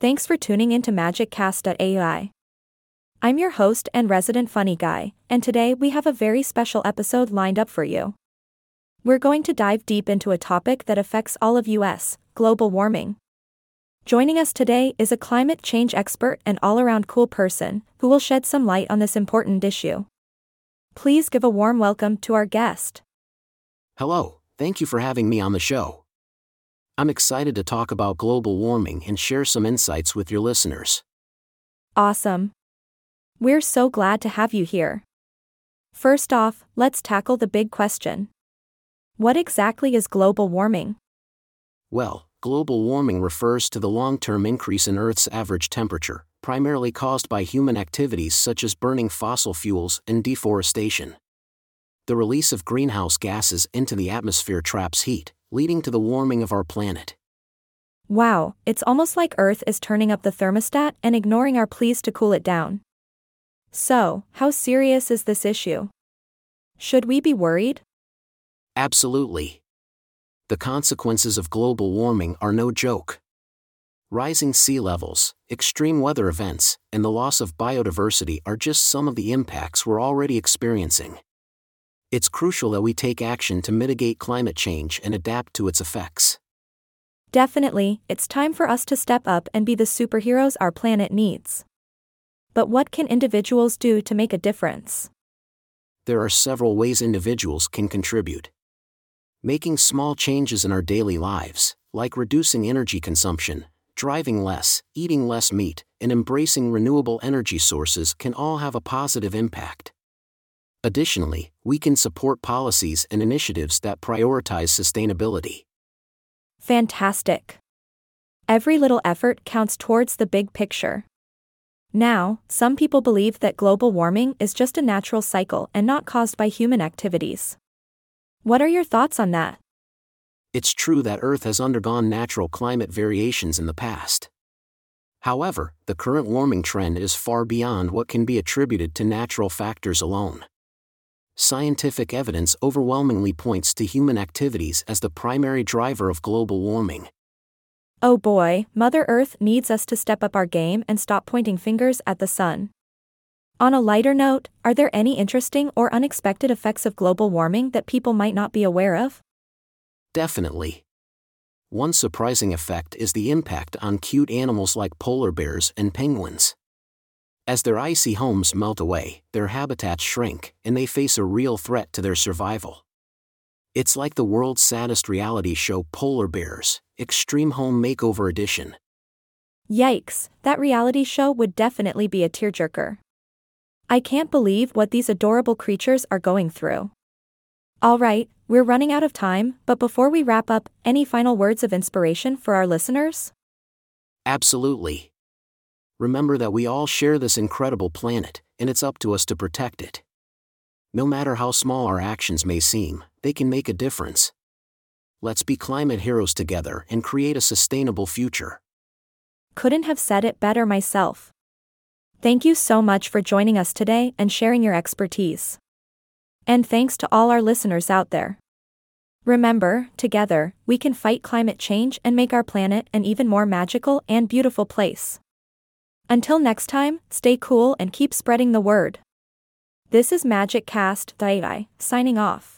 Thanks for tuning into MagicCast.ai. I'm your host and resident funny guy, and today we have a very special episode lined up for you. We're going to dive deep into a topic that affects all of US global warming. Joining us today is a climate change expert and all around cool person who will shed some light on this important issue. Please give a warm welcome to our guest. Hello, thank you for having me on the show. I'm excited to talk about global warming and share some insights with your listeners. Awesome. We're so glad to have you here. First off, let's tackle the big question. What exactly is global warming? Well, global warming refers to the long term increase in Earth's average temperature, primarily caused by human activities such as burning fossil fuels and deforestation. The release of greenhouse gases into the atmosphere traps heat, leading to the warming of our planet. Wow, it's almost like Earth is turning up the thermostat and ignoring our pleas to cool it down. So, how serious is this issue? Should we be worried? Absolutely. The consequences of global warming are no joke. Rising sea levels, extreme weather events, and the loss of biodiversity are just some of the impacts we're already experiencing. It's crucial that we take action to mitigate climate change and adapt to its effects. Definitely, it's time for us to step up and be the superheroes our planet needs. But what can individuals do to make a difference? There are several ways individuals can contribute. Making small changes in our daily lives, like reducing energy consumption, driving less, eating less meat, and embracing renewable energy sources can all have a positive impact. Additionally, we can support policies and initiatives that prioritize sustainability. Fantastic. Every little effort counts towards the big picture. Now, some people believe that global warming is just a natural cycle and not caused by human activities. What are your thoughts on that? It's true that Earth has undergone natural climate variations in the past. However, the current warming trend is far beyond what can be attributed to natural factors alone scientific evidence overwhelmingly points to human activities as the primary driver of global warming. Oh boy, Mother Earth needs us to step up our game and stop pointing fingers at the sun. On a lighter note, are there any interesting or unexpected effects of global warming that people might not be aware of? Definitely. One surprising effect is the impact on cute animals like polar bears and penguins. As their icy homes melt away, their habitats shrink, and they face a real threat to their survival. It's like the world's saddest reality show Polar Bears, Extreme Home Makeover Edition. Yikes, that reality show would definitely be a tearjerker. I can't believe what these adorable creatures are going through. Alright, we're running out of time, but before we wrap up, any final words of inspiration for our listeners? Absolutely remember that we all share this incredible planet, and it's up to us to protect it. No matter how small our actions may seem, they can make a difference. Let's be climate heroes together and create a sustainable future. Couldn't have said it better myself. Thank you so much for joining us today and sharing your expertise. And thanks to all our listeners out there. Remember, together, we can fight climate change and make our planet an even more magical and beautiful place. Until next time, stay cool and keep spreading the word. This is Magic Cast, signing off.